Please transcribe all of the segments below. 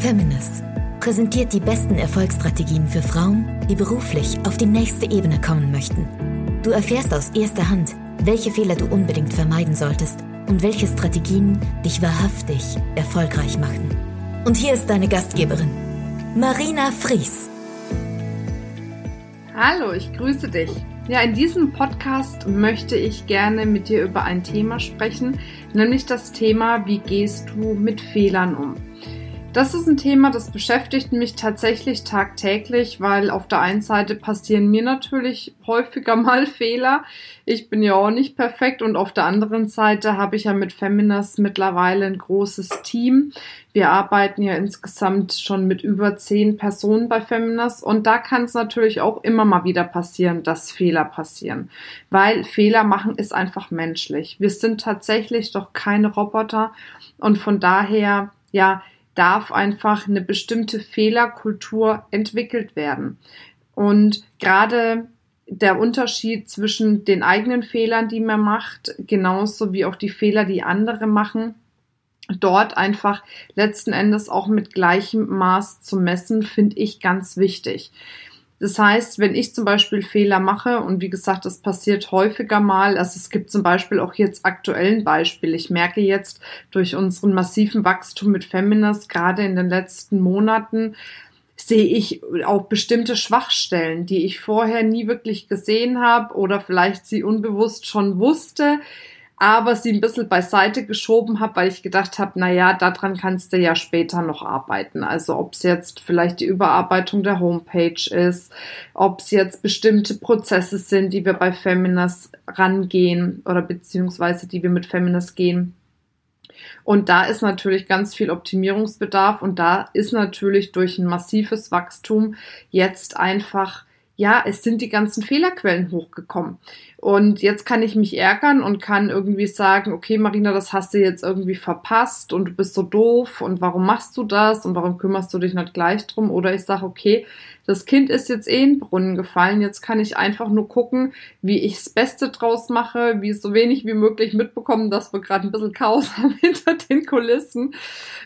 Feminist präsentiert die besten Erfolgsstrategien für Frauen, die beruflich auf die nächste Ebene kommen möchten. Du erfährst aus erster Hand, welche Fehler du unbedingt vermeiden solltest und welche Strategien dich wahrhaftig erfolgreich machen. Und hier ist deine Gastgeberin, Marina Fries. Hallo, ich grüße dich. Ja, in diesem Podcast möchte ich gerne mit dir über ein Thema sprechen, nämlich das Thema, wie gehst du mit Fehlern um? Das ist ein Thema, das beschäftigt mich tatsächlich tagtäglich, weil auf der einen Seite passieren mir natürlich häufiger mal Fehler. Ich bin ja auch nicht perfekt und auf der anderen Seite habe ich ja mit Feminas mittlerweile ein großes Team. Wir arbeiten ja insgesamt schon mit über zehn Personen bei Feminas und da kann es natürlich auch immer mal wieder passieren, dass Fehler passieren, weil Fehler machen ist einfach menschlich. Wir sind tatsächlich doch keine Roboter und von daher, ja, darf einfach eine bestimmte Fehlerkultur entwickelt werden. Und gerade der Unterschied zwischen den eigenen Fehlern, die man macht, genauso wie auch die Fehler, die andere machen, dort einfach letzten Endes auch mit gleichem Maß zu messen, finde ich ganz wichtig. Das heißt, wenn ich zum Beispiel Fehler mache, und wie gesagt, das passiert häufiger mal, also es gibt zum Beispiel auch jetzt aktuellen Beispiel. Ich merke jetzt durch unseren massiven Wachstum mit Feminist, gerade in den letzten Monaten, sehe ich auch bestimmte Schwachstellen, die ich vorher nie wirklich gesehen habe oder vielleicht sie unbewusst schon wusste, aber sie ein bisschen beiseite geschoben habe, weil ich gedacht habe, na ja, daran kannst du ja später noch arbeiten. Also ob es jetzt vielleicht die Überarbeitung der Homepage ist, ob es jetzt bestimmte Prozesse sind, die wir bei Feminas rangehen oder beziehungsweise die wir mit Feminas gehen. Und da ist natürlich ganz viel Optimierungsbedarf und da ist natürlich durch ein massives Wachstum jetzt einfach ja, es sind die ganzen Fehlerquellen hochgekommen. Und jetzt kann ich mich ärgern und kann irgendwie sagen, okay, Marina, das hast du jetzt irgendwie verpasst und du bist so doof und warum machst du das und warum kümmerst du dich nicht gleich drum? Oder ich sage, okay, das Kind ist jetzt eh in den Brunnen gefallen, jetzt kann ich einfach nur gucken, wie ich das Beste draus mache, wie so wenig wie möglich mitbekommen, dass wir gerade ein bisschen Chaos haben hinter den Kulissen,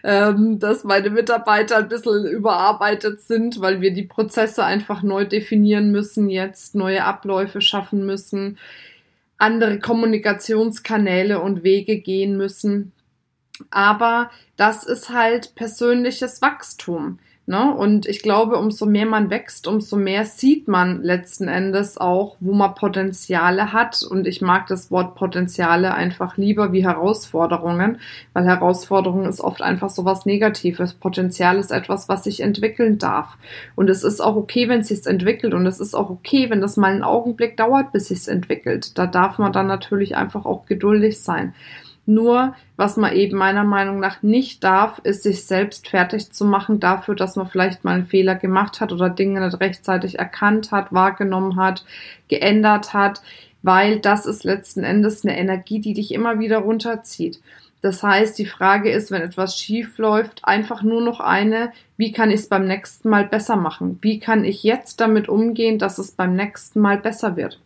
ähm, dass meine Mitarbeiter ein bisschen überarbeitet sind, weil wir die Prozesse einfach neu definieren müssen, jetzt neue Abläufe schaffen müssen andere Kommunikationskanäle und Wege gehen müssen. Aber das ist halt persönliches Wachstum. Ne? Und ich glaube, umso mehr man wächst, umso mehr sieht man letzten Endes auch, wo man Potenziale hat. Und ich mag das Wort Potenziale einfach lieber wie Herausforderungen, weil Herausforderung ist oft einfach so was Negatives. Potenzial ist etwas, was sich entwickeln darf. Und es ist auch okay, wenn es sich entwickelt. Und es ist auch okay, wenn das mal einen Augenblick dauert, bis sich entwickelt. Da darf man dann natürlich einfach auch geduldig sein. Nur, was man eben meiner Meinung nach nicht darf, ist sich selbst fertig zu machen dafür, dass man vielleicht mal einen Fehler gemacht hat oder Dinge nicht rechtzeitig erkannt hat, wahrgenommen hat, geändert hat, weil das ist letzten Endes eine Energie, die dich immer wieder runterzieht. Das heißt, die Frage ist, wenn etwas schief läuft, einfach nur noch eine, wie kann ich es beim nächsten Mal besser machen? Wie kann ich jetzt damit umgehen, dass es beim nächsten Mal besser wird?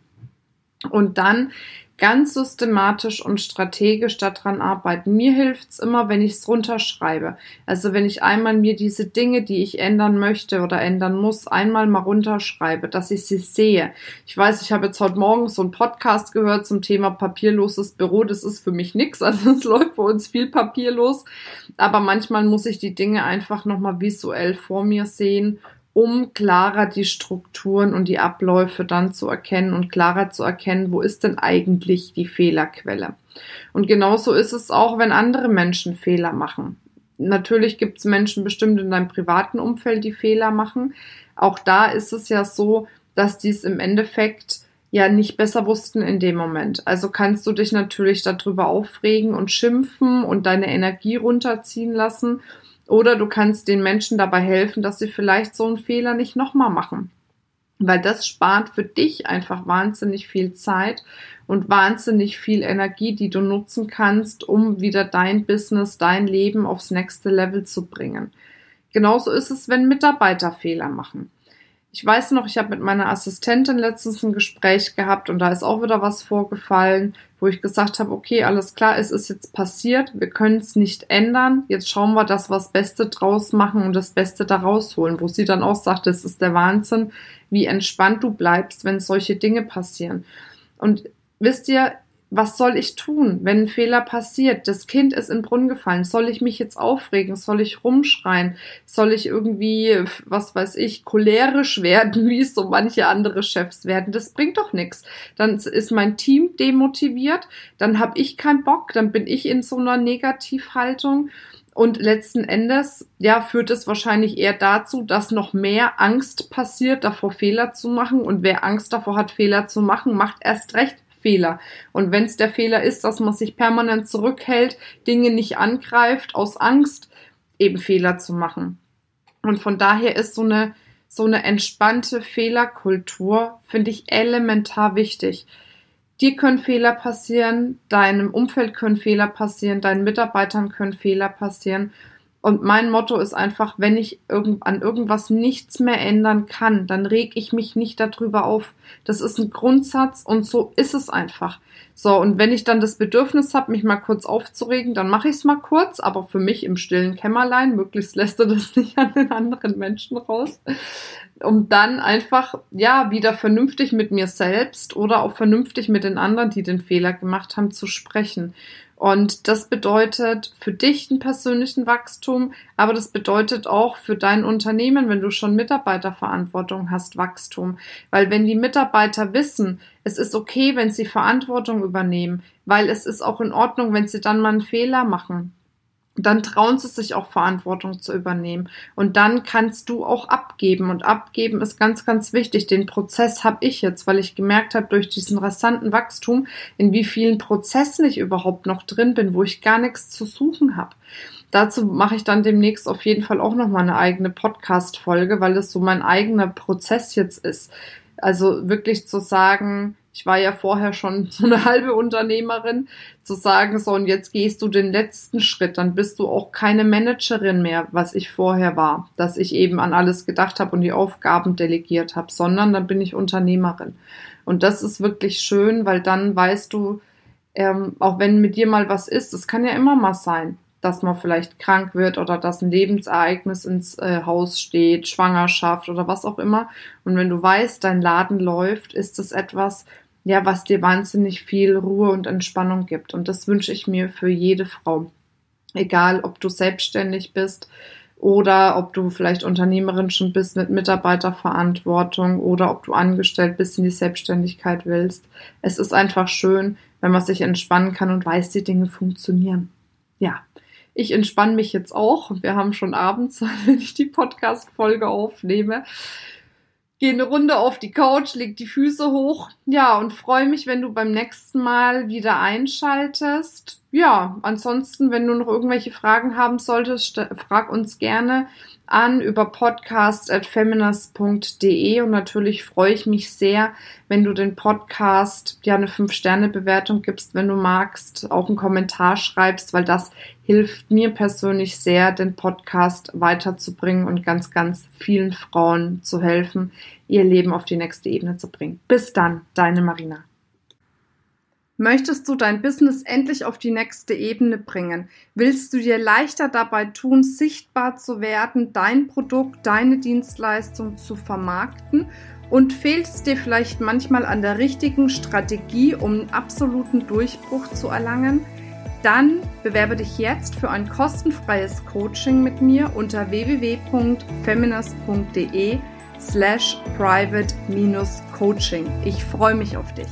Und dann ganz systematisch und strategisch daran arbeiten. Mir hilft's immer, wenn ich es runterschreibe. Also wenn ich einmal mir diese Dinge, die ich ändern möchte oder ändern muss, einmal mal runterschreibe, dass ich sie sehe. Ich weiß, ich habe jetzt heute Morgen so einen Podcast gehört zum Thema papierloses Büro. Das ist für mich nix. Also es läuft bei uns viel papierlos. Aber manchmal muss ich die Dinge einfach nochmal visuell vor mir sehen um klarer die Strukturen und die Abläufe dann zu erkennen und klarer zu erkennen, wo ist denn eigentlich die Fehlerquelle. Und genauso ist es auch, wenn andere Menschen Fehler machen. Natürlich gibt es Menschen bestimmt in deinem privaten Umfeld, die Fehler machen. Auch da ist es ja so, dass dies im Endeffekt ja nicht besser wussten in dem Moment. Also kannst du dich natürlich darüber aufregen und schimpfen und deine Energie runterziehen lassen oder du kannst den Menschen dabei helfen, dass sie vielleicht so einen Fehler nicht nochmal machen. Weil das spart für dich einfach wahnsinnig viel Zeit und wahnsinnig viel Energie, die du nutzen kannst, um wieder dein Business, dein Leben aufs nächste Level zu bringen. Genauso ist es, wenn Mitarbeiter Fehler machen. Ich weiß noch, ich habe mit meiner Assistentin letztens ein Gespräch gehabt und da ist auch wieder was vorgefallen, wo ich gesagt habe, okay, alles klar, es ist jetzt passiert, wir können es nicht ändern, jetzt schauen wir, dass wir das Beste draus machen und das Beste daraus holen, wo sie dann auch sagt, es ist der Wahnsinn, wie entspannt du bleibst, wenn solche Dinge passieren. Und wisst ihr, was soll ich tun, wenn ein Fehler passiert? Das Kind ist in den Brunnen gefallen. Soll ich mich jetzt aufregen? Soll ich rumschreien? Soll ich irgendwie, was weiß ich, cholerisch werden, wie es so manche andere Chefs werden? Das bringt doch nichts. Dann ist mein Team demotiviert, dann habe ich keinen Bock, dann bin ich in so einer Negativhaltung. Und letzten Endes, ja, führt es wahrscheinlich eher dazu, dass noch mehr Angst passiert, davor Fehler zu machen. Und wer Angst davor hat, Fehler zu machen, macht erst recht Fehler. Und wenn es der Fehler ist, dass man sich permanent zurückhält, Dinge nicht angreift, aus Angst eben Fehler zu machen. Und von daher ist so eine, so eine entspannte Fehlerkultur, finde ich elementar wichtig. Dir können Fehler passieren, deinem Umfeld können Fehler passieren, deinen Mitarbeitern können Fehler passieren. Und mein Motto ist einfach, wenn ich an irgendwas nichts mehr ändern kann, dann reg ich mich nicht darüber auf. Das ist ein Grundsatz und so ist es einfach. So, und wenn ich dann das Bedürfnis habe, mich mal kurz aufzuregen, dann mache ich es mal kurz, aber für mich im stillen Kämmerlein, möglichst lässt du das nicht an den anderen Menschen raus, um dann einfach, ja, wieder vernünftig mit mir selbst oder auch vernünftig mit den anderen, die den Fehler gemacht haben, zu sprechen. Und das bedeutet für dich einen persönlichen Wachstum, aber das bedeutet auch für dein Unternehmen, wenn du schon Mitarbeiterverantwortung hast, Wachstum. Weil wenn die Mitarbeiter wissen, es ist okay, wenn sie Verantwortung übernehmen, weil es ist auch in Ordnung, wenn sie dann mal einen Fehler machen dann trauen sie sich auch Verantwortung zu übernehmen. Und dann kannst du auch abgeben. Und abgeben ist ganz, ganz wichtig. Den Prozess habe ich jetzt, weil ich gemerkt habe, durch diesen rasanten Wachstum, in wie vielen Prozessen ich überhaupt noch drin bin, wo ich gar nichts zu suchen habe. Dazu mache ich dann demnächst auf jeden Fall auch nochmal eine eigene Podcast-Folge, weil es so mein eigener Prozess jetzt ist. Also wirklich zu sagen, ich war ja vorher schon so eine halbe Unternehmerin, zu sagen, so und jetzt gehst du den letzten Schritt, dann bist du auch keine Managerin mehr, was ich vorher war, dass ich eben an alles gedacht habe und die Aufgaben delegiert habe, sondern dann bin ich Unternehmerin. Und das ist wirklich schön, weil dann weißt du, ähm, auch wenn mit dir mal was ist, es kann ja immer mal sein, dass man vielleicht krank wird oder dass ein Lebensereignis ins äh, Haus steht, Schwangerschaft oder was auch immer. Und wenn du weißt, dein Laden läuft, ist es etwas, ja, was dir wahnsinnig viel Ruhe und Entspannung gibt. Und das wünsche ich mir für jede Frau. Egal, ob du selbstständig bist oder ob du vielleicht Unternehmerin schon bist mit Mitarbeiterverantwortung oder ob du angestellt bist in die Selbstständigkeit willst. Es ist einfach schön, wenn man sich entspannen kann und weiß, die Dinge funktionieren. Ja, ich entspanne mich jetzt auch. Wir haben schon abends, wenn ich die Podcast-Folge aufnehme. Gehe eine Runde auf die Couch, leg die Füße hoch. Ja, und freue mich, wenn du beim nächsten Mal wieder einschaltest. Ja, ansonsten, wenn du noch irgendwelche Fragen haben solltest, frag uns gerne an über podcast.feminist.de und natürlich freue ich mich sehr, wenn du den Podcast ja eine 5-Sterne-Bewertung gibst, wenn du magst, auch einen Kommentar schreibst, weil das hilft mir persönlich sehr, den Podcast weiterzubringen und ganz, ganz vielen Frauen zu helfen, ihr Leben auf die nächste Ebene zu bringen. Bis dann, deine Marina. Möchtest du dein Business endlich auf die nächste Ebene bringen? Willst du dir leichter dabei tun, sichtbar zu werden, dein Produkt, deine Dienstleistung zu vermarkten? Und fehlt es dir vielleicht manchmal an der richtigen Strategie, um einen absoluten Durchbruch zu erlangen? Dann bewerbe dich jetzt für ein kostenfreies Coaching mit mir unter www.feminist.de slash private-coaching. Ich freue mich auf dich.